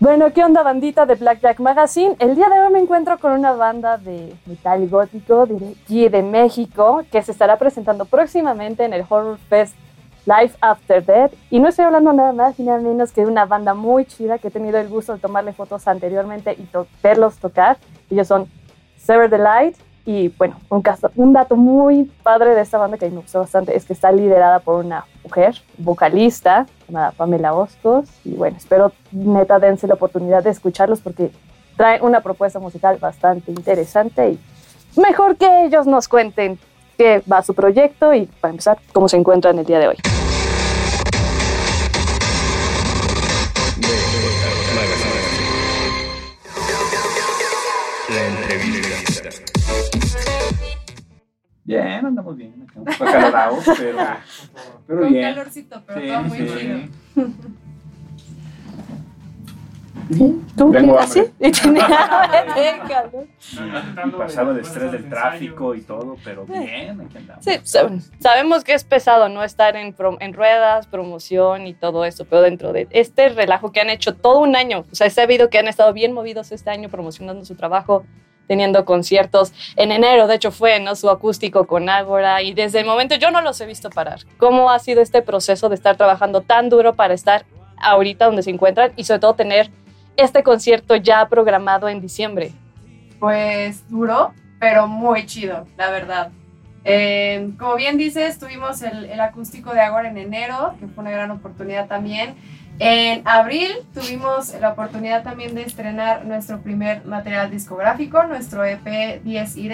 Bueno, ¿qué onda bandita de Blackjack Magazine? El día de hoy me encuentro con una banda de metal gótico de de México que se estará presentando próximamente en el Horror Fest Life After Death. Y no estoy hablando nada más ni nada menos que de una banda muy chida que he tenido el gusto de tomarle fotos anteriormente y verlos tocar. Ellos son Sever the Light, y bueno, un, dato muy padre de esta banda que me gustó bastante es que está liderada por una mujer vocalista llamada Pamela Boscos. Y bueno, espero neta dense la oportunidad de escucharlos porque traen una propuesta musical bastante interesante y mejor que ellos nos cuenten qué va su proyecto y para empezar, cómo se encuentran el día de hoy. Bien, andamos bien. Un poco acalorados, pero, pero Con bien. calorcito, pero todo muy chido. ¿Tú Tengo qué así? pasado el estrés del tráfico y todo, pero bien, aquí andamos. Sí, sab- sabemos que es pesado no estar en, prom- en ruedas, promoción y todo eso, pero dentro de este relajo que han hecho todo un año, o sea, he sabido que han estado bien movidos este año promocionando su trabajo, teniendo conciertos. En enero, de hecho, fue ¿no? su acústico con Ágora y desde el momento yo no los he visto parar. ¿Cómo ha sido este proceso de estar trabajando tan duro para estar ahorita donde se encuentran y sobre todo tener este concierto ya programado en diciembre? Pues duro, pero muy chido, la verdad. Eh, como bien dices, tuvimos el, el acústico de Agora en enero, que fue una gran oportunidad también. En abril tuvimos la oportunidad también de estrenar nuestro primer material discográfico, nuestro EP 10 ID,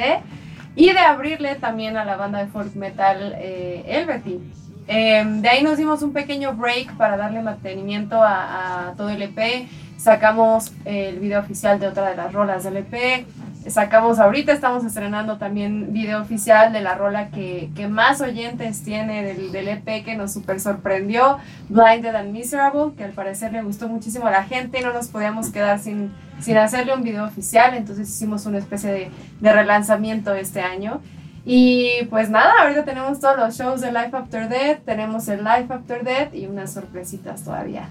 y de abrirle también a la banda de folk metal eh, Elberty. Eh, de ahí nos dimos un pequeño break para darle mantenimiento a, a todo el EP. Sacamos el video oficial de otra de las rolas del EP. Sacamos ahorita, estamos estrenando también video oficial de la rola que, que más oyentes tiene del, del EP que nos super sorprendió, Blinded and Miserable, que al parecer le gustó muchísimo a la gente y no nos podíamos quedar sin, sin hacerle un video oficial, entonces hicimos una especie de, de relanzamiento este año. Y pues nada, ahorita tenemos todos los shows de Life After Death, tenemos el Life After Death y unas sorpresitas todavía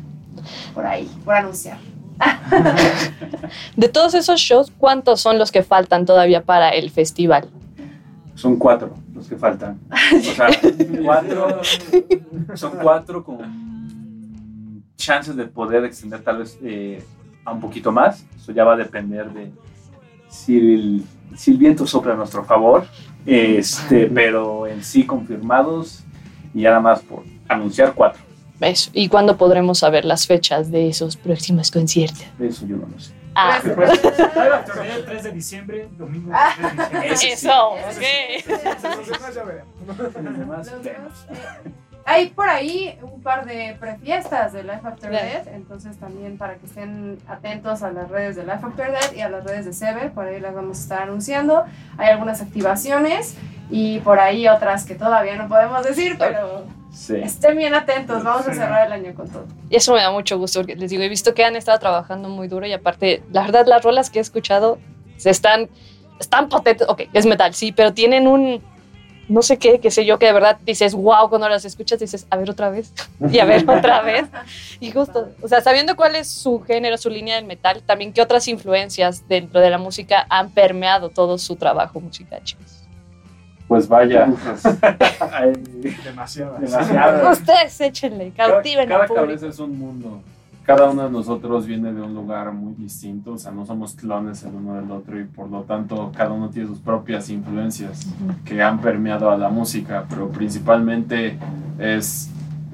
por ahí, por anunciar. De todos esos shows, ¿cuántos son los que faltan todavía para el festival? Son cuatro los que faltan. O sea, cuatro. Son cuatro con chances de poder extender tal vez eh, a un poquito más. Eso ya va a depender de si el, si el viento sopla a nuestro favor. Este, pero en sí confirmados y nada más por anunciar cuatro. Eso. ¿Y cuándo podremos saber las fechas de esos próximos conciertos? Eso yo no lo sé. Ah, Pues, el 3 de diciembre, domingo 3 de diciembre. Eso, ok. Los demás ya veremos. Los demás Los vemos. demás, eh, Hay por ahí un par de prefiestas de Life After. Death, entonces también para que estén atentos a las redes de Life After Death y a las redes de Sever, por ahí las vamos a estar anunciando. Hay algunas activaciones y por ahí otras que todavía no podemos decir, pero Sí. estén bien atentos, vamos a cerrar el año con todo. Y eso me da mucho gusto porque les digo, he visto que han estado trabajando muy duro y aparte, la verdad, las rolas que he escuchado se están, están potentes. Ok, es metal, sí, pero tienen un, no sé qué, qué sé yo, que de verdad dices, wow, cuando las escuchas dices, a ver otra vez y a ver otra vez. Y justo, o sea, sabiendo cuál es su género, su línea del metal, también qué otras influencias dentro de la música han permeado todo su trabajo musical, chicos. Pues vaya. Hay Demasiado. demasiado. Ustedes échenle, cautiven cada al público. cabeza es un mundo. Cada uno de nosotros viene de un lugar muy distinto, o sea, no somos clones el uno del otro y por lo tanto cada uno tiene sus propias influencias que han permeado a la música, pero principalmente es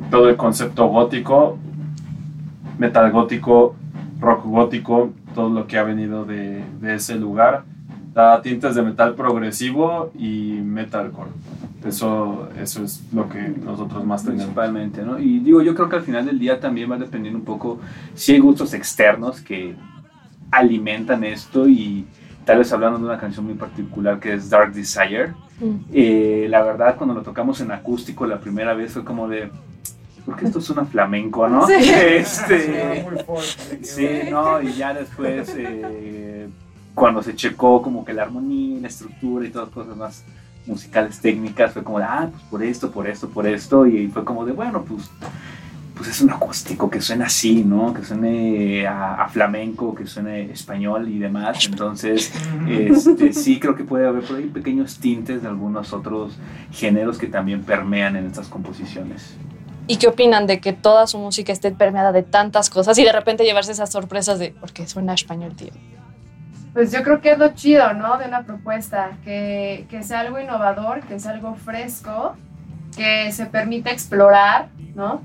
todo el concepto gótico, metal gótico, rock gótico, todo lo que ha venido de, de ese lugar. Da tintes de metal progresivo y metalcore. Eso, eso es lo que nosotros más tenemos. Principalmente, ¿no? Y digo, yo creo que al final del día también va dependiendo un poco si hay gustos externos que alimentan esto y tal vez hablando de una canción muy particular que es Dark Desire. Mm. eh, la verdad, cuando lo tocamos en acústico la primera vez fue como de, porque esto suena flamenco, ¿no? Sí. Este, muy fuerte. Sí, no, y ya después, eh, cuando se checó como que la armonía, la estructura y todas las cosas más musicales técnicas, fue como de, ah, pues por esto, por esto, por esto, y fue como de, bueno, pues, pues es un acústico que suena así, ¿no? Que suene a, a flamenco, que suene español y demás, entonces, este, sí creo que puede haber por ahí pequeños tintes de algunos otros géneros que también permean en estas composiciones. ¿Y qué opinan de que toda su música esté permeada de tantas cosas y de repente llevarse esas sorpresas de, porque suena español, tío? Pues yo creo que es lo chido, ¿no? De una propuesta, que, que sea algo innovador, que sea algo fresco, que se permita explorar, ¿no?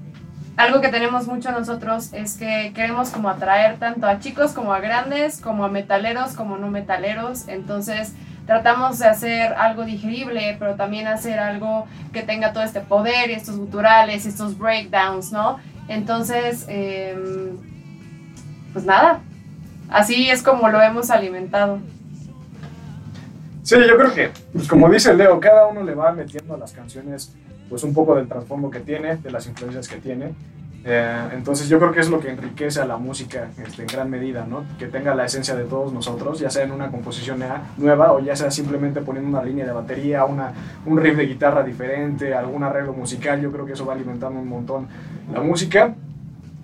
Algo que tenemos mucho nosotros es que queremos como atraer tanto a chicos como a grandes, como a metaleros, como no metaleros. Entonces tratamos de hacer algo digerible, pero también hacer algo que tenga todo este poder estos guturales, estos breakdowns, ¿no? Entonces, em, pues nada, así es como lo hemos alimentado. Sí, yo creo que, pues como dice Leo, cada uno le va metiendo las canciones pues un poco del trasfondo que tiene, de las influencias que tiene. Eh, entonces yo creo que es lo que enriquece a la música este, en gran medida, ¿no? Que tenga la esencia de todos nosotros, ya sea en una composición nueva o ya sea simplemente poniendo una línea de batería, una, un riff de guitarra diferente, algún arreglo musical, yo creo que eso va alimentando un montón la música.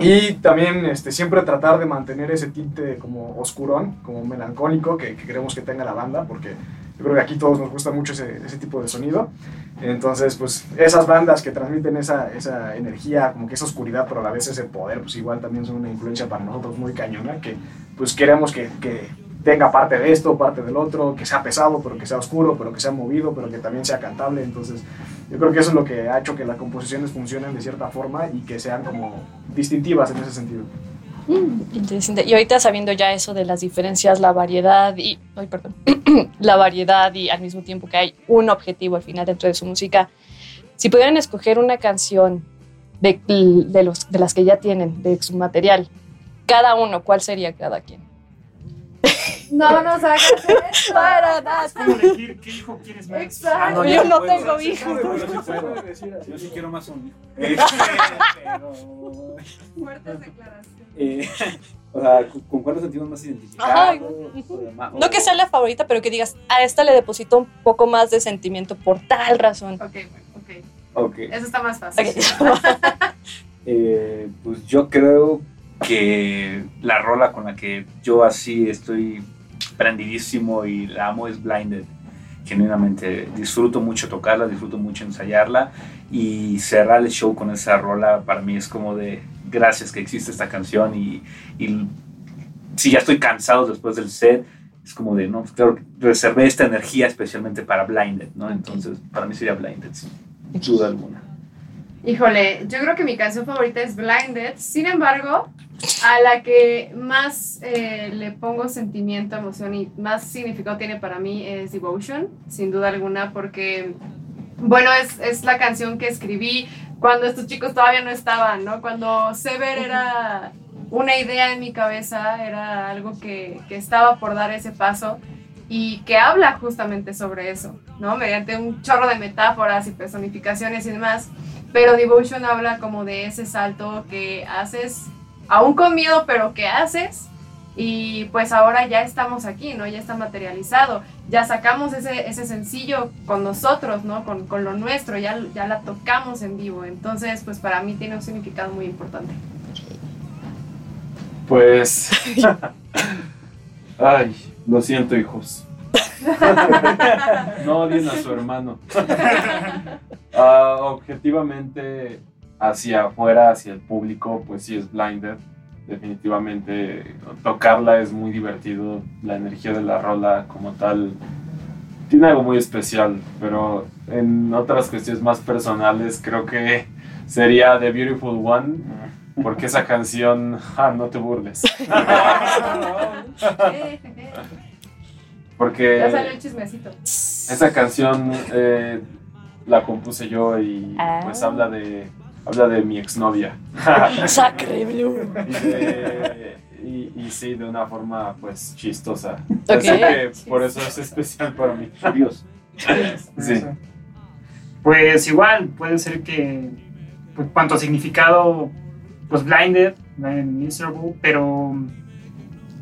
Y también este, siempre tratar de mantener ese tinte como oscurón, como melancólico que, que queremos que tenga la banda, porque yo creo que aquí todos nos gusta mucho ese, ese tipo de sonido. Entonces, pues esas bandas que transmiten esa, esa energía, como que esa oscuridad, pero a la vez ese poder, pues igual también son una influencia para nosotros muy cañona, que pues queremos que, que tenga parte de esto, parte del otro, que sea pesado, pero que sea oscuro, pero que sea movido, pero que también sea cantable. Entonces, yo creo que eso es lo que ha hecho que las composiciones funcionen de cierta forma y que sean como distintivas en ese sentido. Interesante. Y ahorita sabiendo ya eso de las diferencias, la variedad y, perdón, la variedad y al mismo tiempo que hay un objetivo al final dentro de su música, si pudieran escoger una canción de, los, de las que ya tienen, de su material, cada uno, ¿cuál sería cada quien? No nos hagas eso. Es como elegir qué hijo quieres más. Exacto. Ah, no, Yo no puedo. tengo hijos. Yo sí quiero más un hijo. Este, pero, Fuertes declaraciones. eh, o sea, ¿con- ¿con cuál nos sentimos más identificados? Ay, O No que sea la favorita, pero que digas, a esta le deposito un poco más de sentimiento por tal razón. Ok, bueno, ok. Ok. Eso está más fácil. Eh, pues yo creo que la rola con la que yo así estoy prendidísimo y la amo es Blinded. Genuinamente disfruto mucho tocarla, disfruto mucho ensayarla y cerrar el show con esa rola para mí es como de gracias que existe esta canción y, y si ya estoy cansado después del set es como de no, pues claro, reservé esta energía especialmente para Blinded, ¿no? Entonces para mí sería Blinded, sin duda alguna. Híjole, yo creo que mi canción favorita es Blinded. Sin embargo, a la que más eh, le pongo sentimiento, emoción y más significado tiene para mí es Devotion, sin duda alguna, porque, bueno, es, es la canción que escribí cuando estos chicos todavía no estaban, ¿no? Cuando Sever era una idea en mi cabeza, era algo que, que estaba por dar ese paso y que habla justamente sobre eso, ¿no? Mediante un chorro de metáforas y personificaciones y demás. Pero Devotion habla como de ese salto que haces, aún con miedo, pero que haces. Y pues ahora ya estamos aquí, ¿no? Ya está materializado. Ya sacamos ese, ese sencillo con nosotros, ¿no? Con, con lo nuestro, ya, ya la tocamos en vivo. Entonces, pues para mí tiene un significado muy importante. Pues. Ay, lo siento, hijos. No odien a su hermano. Ah, objetivamente, hacia afuera, hacia el público, pues sí es blinded. Definitivamente tocarla es muy divertido. La energía de la rola como tal tiene algo muy especial, pero en otras cuestiones más personales creo que sería The Beautiful One, porque esa canción, ah, no te burles. Porque ya salió el chismecito. esa canción eh, la compuse yo y Ah. pues habla de habla de mi exnovia. Sacre Blue. y, de- y- y sí, de una forma pues chistosa. Ok. Así que por eso es especial para mí. Dios. Sí. Pues igual, puede ser que pues, cuanto a significado, pues Blinded, Miserable, pero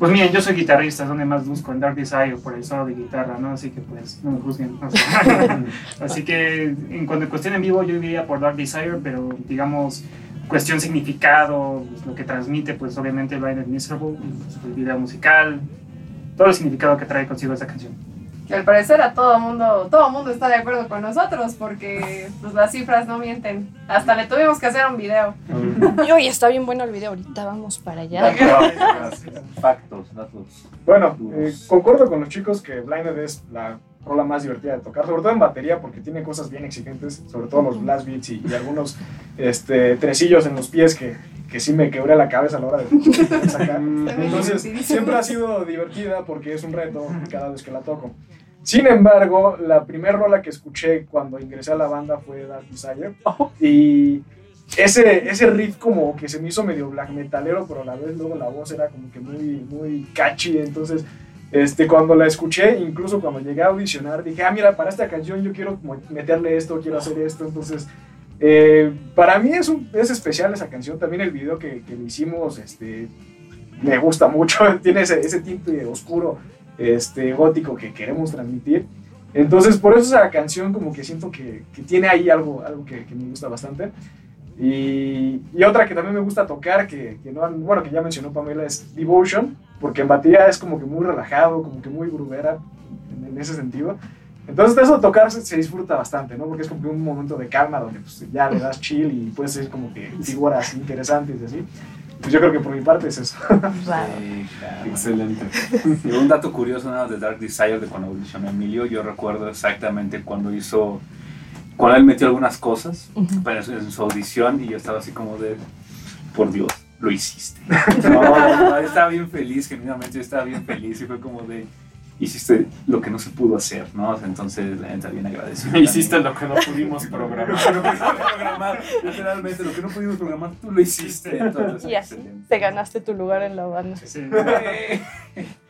pues miren, yo soy guitarrista, es donde más busco en Dark Desire por el solo de guitarra, ¿no? Así que pues no me juzguen. no sé. Así que en cuanto a cuestión en vivo yo iría por Dark Desire, pero digamos cuestión significado, pues, lo que transmite, pues obviamente Blinded and Miserable, pues, el video musical, todo el significado que trae consigo esa canción. Que al parecer a todo mundo, todo mundo está de acuerdo con nosotros porque pues, las cifras no mienten. Hasta le tuvimos que hacer un video. Y hoy está bien bueno el video, ahorita vamos para allá. Factos, datos. Bueno, eh, concuerdo con los chicos que Blinded es la rola más divertida de tocar, sobre todo en batería porque tiene cosas bien exigentes, sobre todo los blast beats y, y algunos este, tresillos en los pies que, que sí me quebré la cabeza a la hora de sacar. Entonces, siempre ha sido divertida porque es un reto cada vez que la toco. Sin embargo, la primera rola que escuché cuando ingresé a la banda fue Dark Desire. Y ese, ese riff como que se me hizo medio black metalero, pero a la vez luego la voz era como que muy, muy catchy, entonces este, cuando la escuché, incluso cuando llegué a audicionar, dije, ah, mira, para esta canción yo quiero meterle esto, quiero hacer esto, entonces eh, para mí es, un, es especial esa canción, también el video que, que le hicimos, este, me gusta mucho, tiene ese, ese tinte oscuro, este, gótico que queremos transmitir. Entonces, por eso esa canción como que siento que, que tiene ahí algo, algo que, que me gusta bastante. Y, y, otra que también me gusta tocar, que, que no bueno, que ya mencionó Pamela, es Devotion, porque en batería es como que muy relajado, como que muy grubera en, en ese sentido. Entonces, eso de tocar se, se disfruta bastante, ¿no? Porque es como que un momento de calma donde pues, ya le das chill y puedes ser como que figuras interesantes y así. Pues yo creo que por mi parte es eso. Sí. Excelente. Y un dato curioso nada de Dark Desire de cuando audicionó Emilio, yo recuerdo exactamente cuando hizo, cuando él metió algunas cosas para su- en su audición y yo estaba así como de, por Dios, lo hiciste. No, no, estaba bien feliz, genuinamente yo estaba bien feliz y fue como de, hiciste lo que no se pudo hacer, ¿no? Entonces la neta bien agradecido. Hiciste lo que no pudimos programar. Lo que no pudimos programar, literalmente, lo que no pudimos programar, tú lo hiciste. Entonces, Y así excelente. te ganaste tu lugar en la banda. Sí.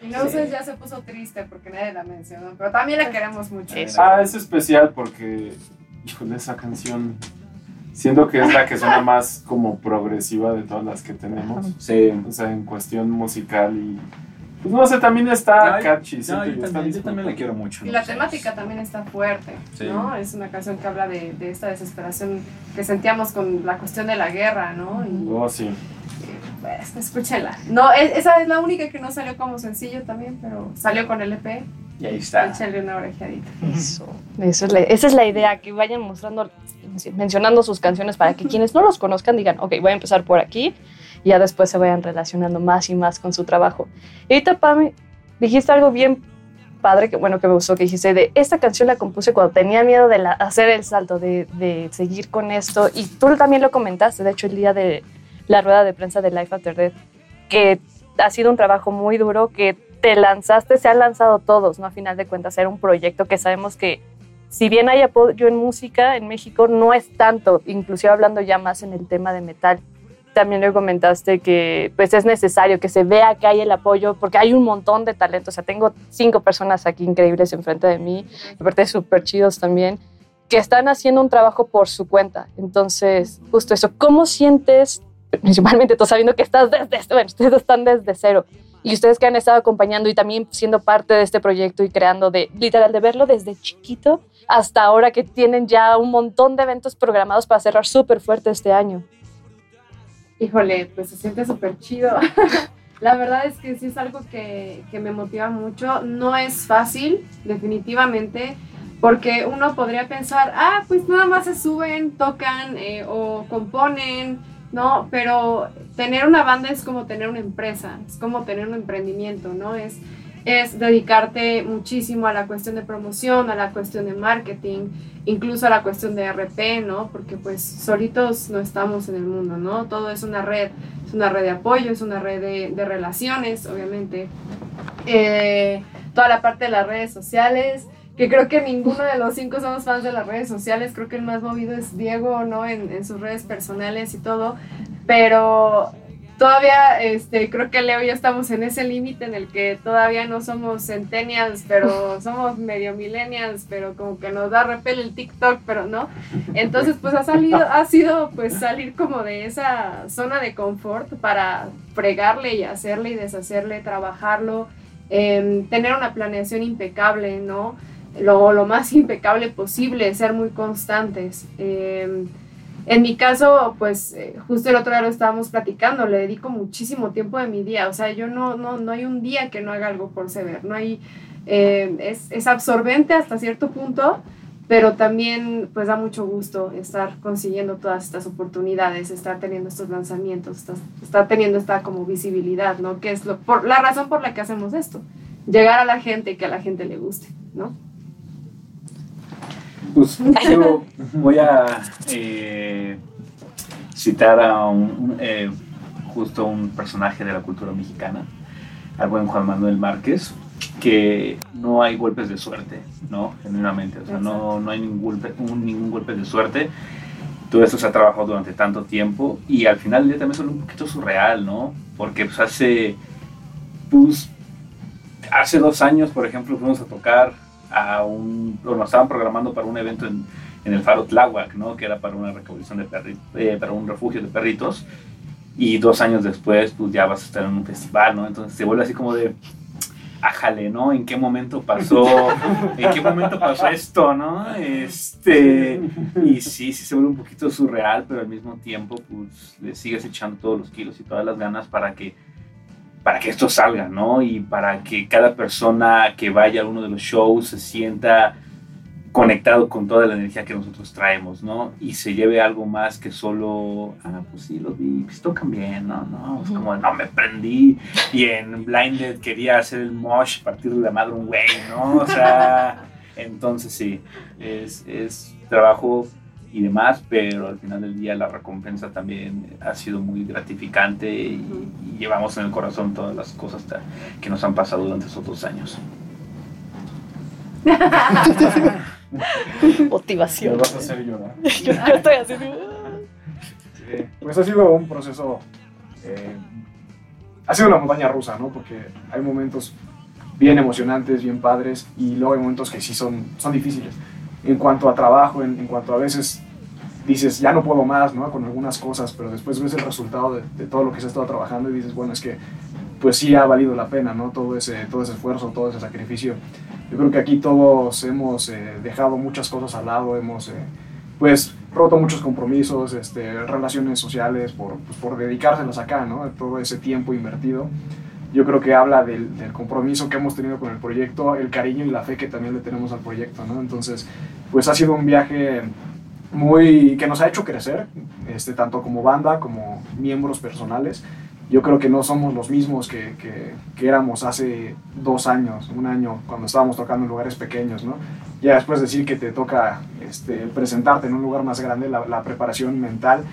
Y no sé, ya se puso triste porque nadie la mencionó, pero también la queremos mucho. Eso. Ah, es especial porque, híjole, esa canción siento que es la que suena más como progresiva de todas las que tenemos. Sí. O sea, en cuestión musical y. Pues no sé, también está No, catchy. No, y yo está también, yo también la quiero mucho. Y ¿no? la temática también está fuerte, Sí. ¿no? Es una canción que habla de, de esta desesperación que sentíamos con la cuestión de la guerra, ¿no? Y Oh, sí. pues, escúchenla. No, es- esa es la única que no salió como sencillo también, pero salió con el EP. Y ahí está. Échenle una orejeadita. Eso, eso es la- esa es la idea, que vayan mostrando, mencionando sus canciones para que quienes no los conozcan digan, ok, voy a empezar por aquí, y ya después se vayan relacionando más y más con su trabajo. Y ahorita, dijiste algo bien padre, que bueno, que me gustó, que dijiste de, esta canción la compuse cuando tenía miedo de hacer el salto, de, de seguir con esto, y tú también lo comentaste, de hecho, el día de la rueda de prensa de Life After Death, que ha sido un trabajo muy duro, que te lanzaste, se han lanzado todos, ¿no? A final de cuentas, era un proyecto que sabemos que, si bien hay apoyo en música, en México no es tanto, inclusive hablando ya más en el tema de metal. También le comentaste que pues es necesario que se vea que hay el apoyo, porque hay un montón de talento. O sea, tengo cinco personas aquí increíbles enfrente de mí, aparte súper chidos también, que están haciendo un trabajo por su cuenta. Entonces, justo eso, ¿cómo sientes, principalmente tú sabiendo que estás desde, bueno, ustedes están desde cero, y ustedes que han estado acompañando y también siendo parte de este proyecto y creando de, literal, de verlo desde chiquito hasta ahora que tienen ya un montón de eventos programados para cerrar súper fuerte este año? Híjole, pues se siente súper chido. La verdad es que sí es algo que, que me motiva mucho. No es fácil, definitivamente, porque uno podría pensar, ah, pues nada más se suben, tocan eh, o componen, ¿no? Pero tener una banda es como tener una empresa, es como tener un emprendimiento, ¿no? Es, es dedicarte muchísimo a la cuestión de promoción, a la cuestión de marketing, incluso a la cuestión de RP, ¿no? Porque pues solitos no estamos en el mundo, ¿no? Todo es una red, es una red de apoyo, es una red de, de relaciones, obviamente. Eh, toda la parte de las redes sociales, que creo que ninguno de los cinco somos fans de las redes sociales, creo que el más movido es Diego, ¿no? En, en sus redes personales y todo, pero todavía este, creo que Leo y yo estamos en ese límite en el que todavía no somos centennials, pero somos medio millennials, pero como que nos da repel el TikTok, pero no. Entonces, pues ha salido, ha sido pues salir como de esa zona de confort para fregarle y hacerle y deshacerle, trabajarlo, em, tener una planeación impecable, ¿no? Lo, lo más impecable posible, ser muy constantes. Em, en mi caso, pues eh, justo el otro día lo estábamos platicando, le dedico muchísimo tiempo de mi día, o sea, yo no, no, no hay un día que no haga algo por Sever, no hay, eh, es, es, absorbente hasta cierto punto, pero también pues da mucho gusto estar consiguiendo todas estas oportunidades, estar teniendo estos lanzamientos, estar, estar teniendo esta como visibilidad, ¿no? Que es lo, por, la razón por la que hacemos esto, llegar a la gente y que a la gente le guste, ¿no? Pues yo voy a eh, citar a un, eh, justo un personaje de la cultura mexicana, al buen Juan Manuel Márquez, que no hay golpes de suerte, ¿no? Genuinamente, o sea, no, no hay ningún golpe, un, ningún golpe de suerte. Todo esto se ha trabajado durante tanto tiempo y al final del día también es un poquito surreal, ¿no? Porque pues hace, pues, hace dos años, por ejemplo, fuimos a tocar a un, o nos estaban programando para un evento en, en el Faro Tláhuac, ¿no? Que era para una recaudación de perritos, eh, para un refugio de perritos. Y dos años después, pues ya vas a estar en un festival, ¿no? Entonces se vuelve así como de, ájale, ¿no? ¿En qué momento pasó, en qué momento pasó esto, ¿no? Este, y sí, sí se vuelve un poquito surreal, pero al mismo tiempo, pues le sigues echando todos los kilos y todas las ganas para que para que esto salga, ¿no? Y para que cada persona que vaya a uno de los shows se sienta conectado con toda la energía que nosotros traemos, ¿no? Y se lleve algo más que solo, ah, pues sí, los vi, pues tocan bien, ¿no? no es como, no, me prendí y en Blinded quería hacer el mosh a partir de la madre un güey, ¿no? O sea, entonces sí, es, es trabajo y demás, pero al final del día la recompensa también ha sido muy gratificante y, y llevamos en el corazón todas las cosas que nos han pasado durante esos dos años. Motivación. Me vas a hacer llorar. yo, yo estoy así. Sí, pues ha sido un proceso, eh, ha sido una montaña rusa, ¿no? Porque hay momentos bien emocionantes, bien padres, y luego hay momentos que sí son, son difíciles. En cuanto a trabajo, en, en cuanto a veces dices, ya no puedo más, ¿no? Con algunas cosas, pero después ves el resultado de, de, todo lo que se ha estado trabajando y dices, bueno, es que pues sí ha valido la pena, ¿no? Todo ese, todo ese esfuerzo, todo ese sacrificio. Yo creo que aquí todos hemos eh, dejado muchas cosas al lado, hemos eh, pues roto muchos compromisos, este, relaciones sociales por, pues, por dedicárselas acá, ¿no? Todo ese tiempo invertido. Yo creo que habla del, del, compromiso que hemos tenido con el proyecto, el cariño y la fe que también le tenemos al proyecto, ¿no? Entonces, pues ha sido un viaje muy que nos ha hecho crecer, este, tanto como banda como miembros personales. Yo creo que no somos los mismos que, que, que, éramos hace dos años, un año, cuando estábamos tocando en lugares pequeños, ¿no? Ya después decir que te toca este, presentarte en un lugar más grande, la, la, preparación mental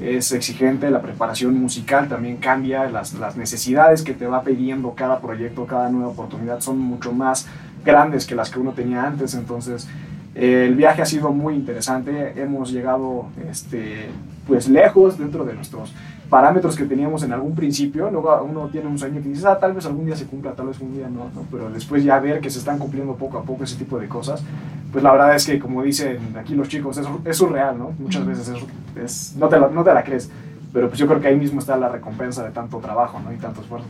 es exigente, la preparación musical también cambia, las, las necesidades que te va pidiendo cada proyecto, cada nueva oportunidad son mucho más grandes que las que uno tenía antes, entonces el viaje ha sido muy interesante, hemos llegado este, pues lejos dentro de nuestros parámetros que teníamos en algún principio, luego uno tiene un sueño que dices, ah, tal vez algún día se cumpla, tal vez un día no, no, pero después ya ver que se están cumpliendo poco a poco ese tipo de cosas, pues la verdad es que como dicen aquí los chicos, es, es surreal, ¿no? Muchas veces es, es, no, te la, no te la crees, pero pues yo creo que ahí mismo está la recompensa de tanto trabajo, ¿no? Y tanto esfuerzo.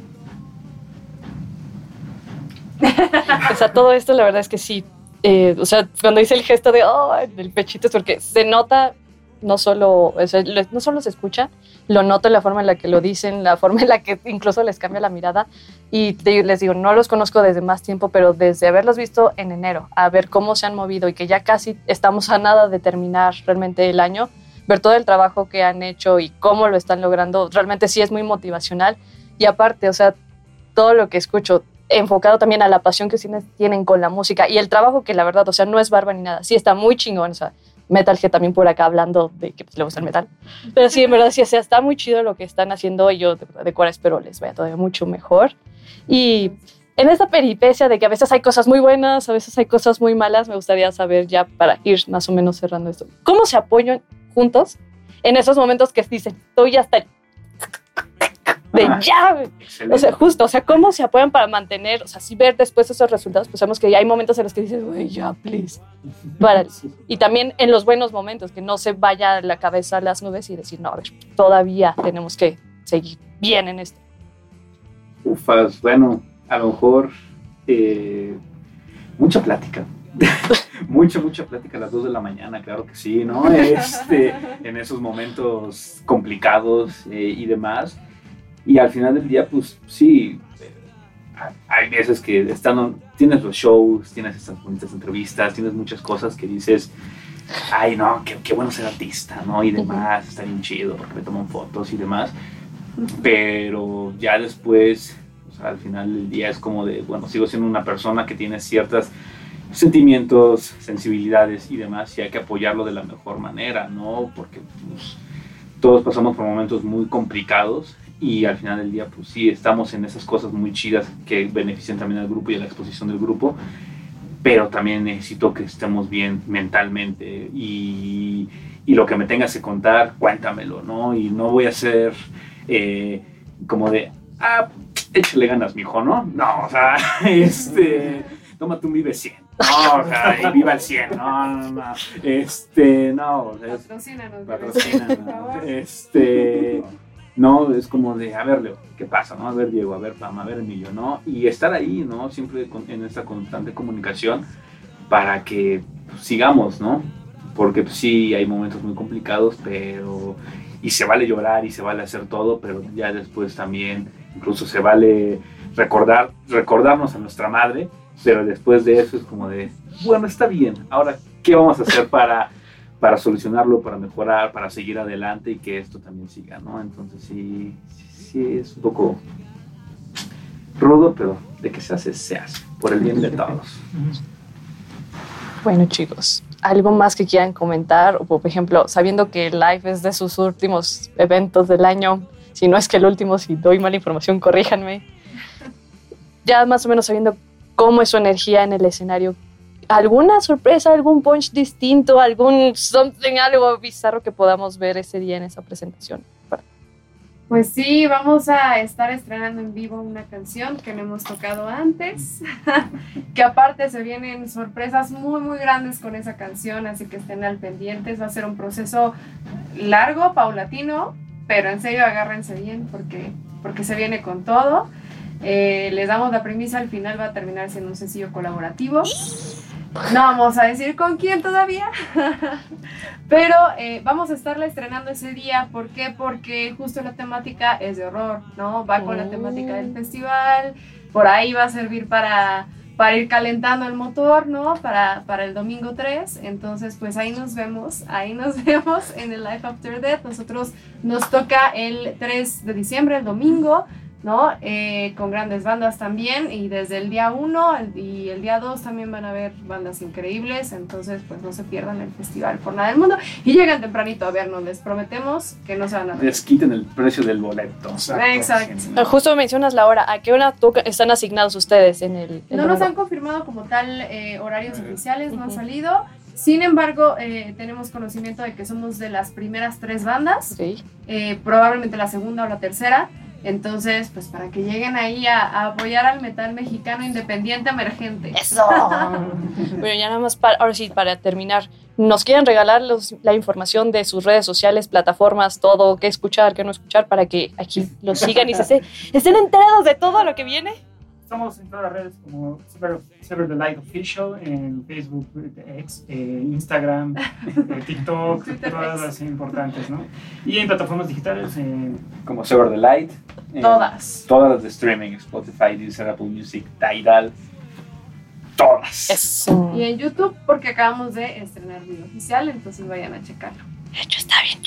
o sea, todo esto la verdad es que sí, eh, o sea, cuando hice el gesto de, oh, del pechito es porque se nota, no solo, o sea, no solo se escucha, lo noto en la forma en la que lo dicen, la forma en la que incluso les cambia la mirada. Y te, les digo, no los conozco desde más tiempo, pero desde haberlos visto en enero, a ver cómo se han movido y que ya casi estamos a nada de terminar realmente el año, ver todo el trabajo que han hecho y cómo lo están logrando, realmente sí es muy motivacional. Y aparte, o sea, todo lo que escucho, enfocado también a la pasión que tienen con la música y el trabajo que la verdad, o sea, no es barba ni nada, sí está muy chingón, o sea, Metal que también por acá hablando de que pues, le gusta el metal, pero sí, en verdad, sí, o está muy chido lo que están haciendo y yo de, de espero les vaya todavía mucho mejor. Y en esta peripecia de que a veces hay cosas muy buenas, a veces hay cosas muy malas, me gustaría saber ya para ir más o menos cerrando esto, ¿cómo se apoyan juntos en esos momentos que dicen, estoy hasta el de ya. Excelente. O sea, justo, o sea, cómo se apoyan para mantener, o sea, si ver después esos resultados, pues sabemos que ya hay momentos en los que dices, güey, ya, please. Para- y también en los buenos momentos, que no se vaya la cabeza a las nubes y decir, no, a ver, todavía tenemos que seguir bien en esto. Ufas, bueno, a lo mejor eh, mucha plática. mucha, mucha plática a las 2 de la mañana, claro que sí, ¿no? Este, en esos momentos complicados eh, y demás. Y al final del día, pues sí, hay veces que están, tienes los shows, tienes estas bonitas entrevistas, tienes muchas cosas que dices, ay, no, qué, qué bueno ser artista, ¿no? Y demás, está bien chido porque me toman fotos y demás. Pero ya después, o sea, al final del día es como de, bueno, sigo siendo una persona que tiene ciertos sentimientos, sensibilidades y demás, y hay que apoyarlo de la mejor manera, ¿no? Porque pues, todos pasamos por momentos muy complicados y al final del día, pues sí, estamos en esas cosas muy chidas que benefician también al grupo y a la exposición del grupo, pero también necesito que estemos bien mentalmente y, y lo que me tengas que contar, cuéntamelo, ¿no? Y no voy a ser eh, como de, ah, échale ganas, mijo, ¿no? No, o sea, este, tómate un vive 100. No, o sea, y viva el 100. No, no, no. Este, no, Patrocínanos, patrocina, por ¿no? favor. Este, no, es como de, a ver, Leo, ¿qué pasa? ¿no? A ver, Diego, a ver, Pam, a ver, Emilio, ¿no? Y estar ahí, ¿no? Siempre en esta constante comunicación para que sigamos, ¿no? Porque pues, sí, hay momentos muy complicados, pero... Y se vale llorar y se vale hacer todo, pero ya después también, incluso se vale recordar, recordarnos a nuestra madre, pero después de eso es como de, bueno, está bien, ahora, ¿qué vamos a hacer para para solucionarlo, para mejorar, para seguir adelante y que esto también siga, ¿no? Entonces sí, sí, es un poco rudo, pero de que se hace, se hace, por el bien de todos. Bueno, chicos, ¿algo más que quieran comentar? O, por ejemplo, sabiendo que Live es de sus últimos eventos del año, si no es que el último, si doy mala información, corríjanme. Ya más o menos sabiendo cómo es su energía en el escenario, ¿alguna sorpresa, algún punch distinto, algún something, algo bizarro que podamos ver ese día en esa presentación? Pues sí, vamos a estar estrenando en vivo una canción que no hemos tocado antes, que aparte se vienen sorpresas muy muy grandes con esa canción, así que estén al pendientes, va a ser un proceso largo, paulatino, pero en serio agárrense bien porque, porque se viene con todo. Eh, les damos la premisa, al final va a terminar siendo un sencillo colaborativo. No vamos a decir con quién todavía, pero eh, vamos a estarla estrenando ese día. ¿Por qué? Porque justo la temática es de horror, ¿no? Va con la temática del festival, por ahí va a servir para, para ir calentando el motor, ¿no? Para, para el domingo 3. Entonces, pues ahí nos vemos, ahí nos vemos en el Life After Death. Nosotros nos toca el 3 de diciembre, el domingo. ¿No? Eh, con grandes bandas también y desde el día 1 y el día 2 también van a haber bandas increíbles, entonces pues no se pierdan el festival por nada del mundo y llegan tempranito a vernos, les prometemos que no se van a ver. Les quiten el precio del boleto. Exacto. Eh, Justo mencionas la hora, ¿a qué hora están asignados ustedes en el... en No el nos han confirmado como tal eh, horarios oficiales, no han salido. Sin embargo, eh, tenemos conocimiento de que somos de las primeras tres bandas, eh, probablemente la segunda o la tercera. Entonces, pues para que lleguen ahí a, a apoyar al metal mexicano independiente emergente. Eso. bueno, ya nada más, para, ahora sí, para terminar, ¿nos quieren regalar los- la información de sus redes sociales, plataformas, todo, qué escuchar, qué no escuchar, para que aquí los sigan y se esté- estén enterados de todo lo que viene? Estamos en todas las redes como Server, Server the Light Official, en Facebook, X, eh, Instagram, eh, TikTok, todas las importantes, ¿no? Y en plataformas digitales, en Como Sever the Light. eh, Todas. Todas las de streaming, Spotify, Deezer, Apple Music, Tidal. Todas. Eso. Y en YouTube, porque acabamos de estrenar video oficial, entonces vayan a checarlo. De hecho, está bien.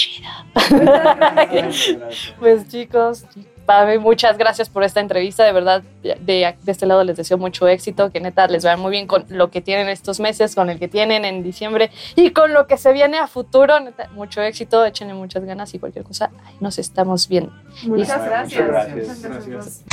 Gracias. Pues chicos, Pame, muchas gracias por esta entrevista. De verdad, de, este lado les deseo mucho éxito, que neta les vaya muy bien con lo que tienen estos meses, con el que tienen en diciembre y con lo que se viene a futuro. Neta, mucho éxito, échenle muchas ganas y cualquier cosa, nos estamos viendo. Muchas, gracias. muchas gracias.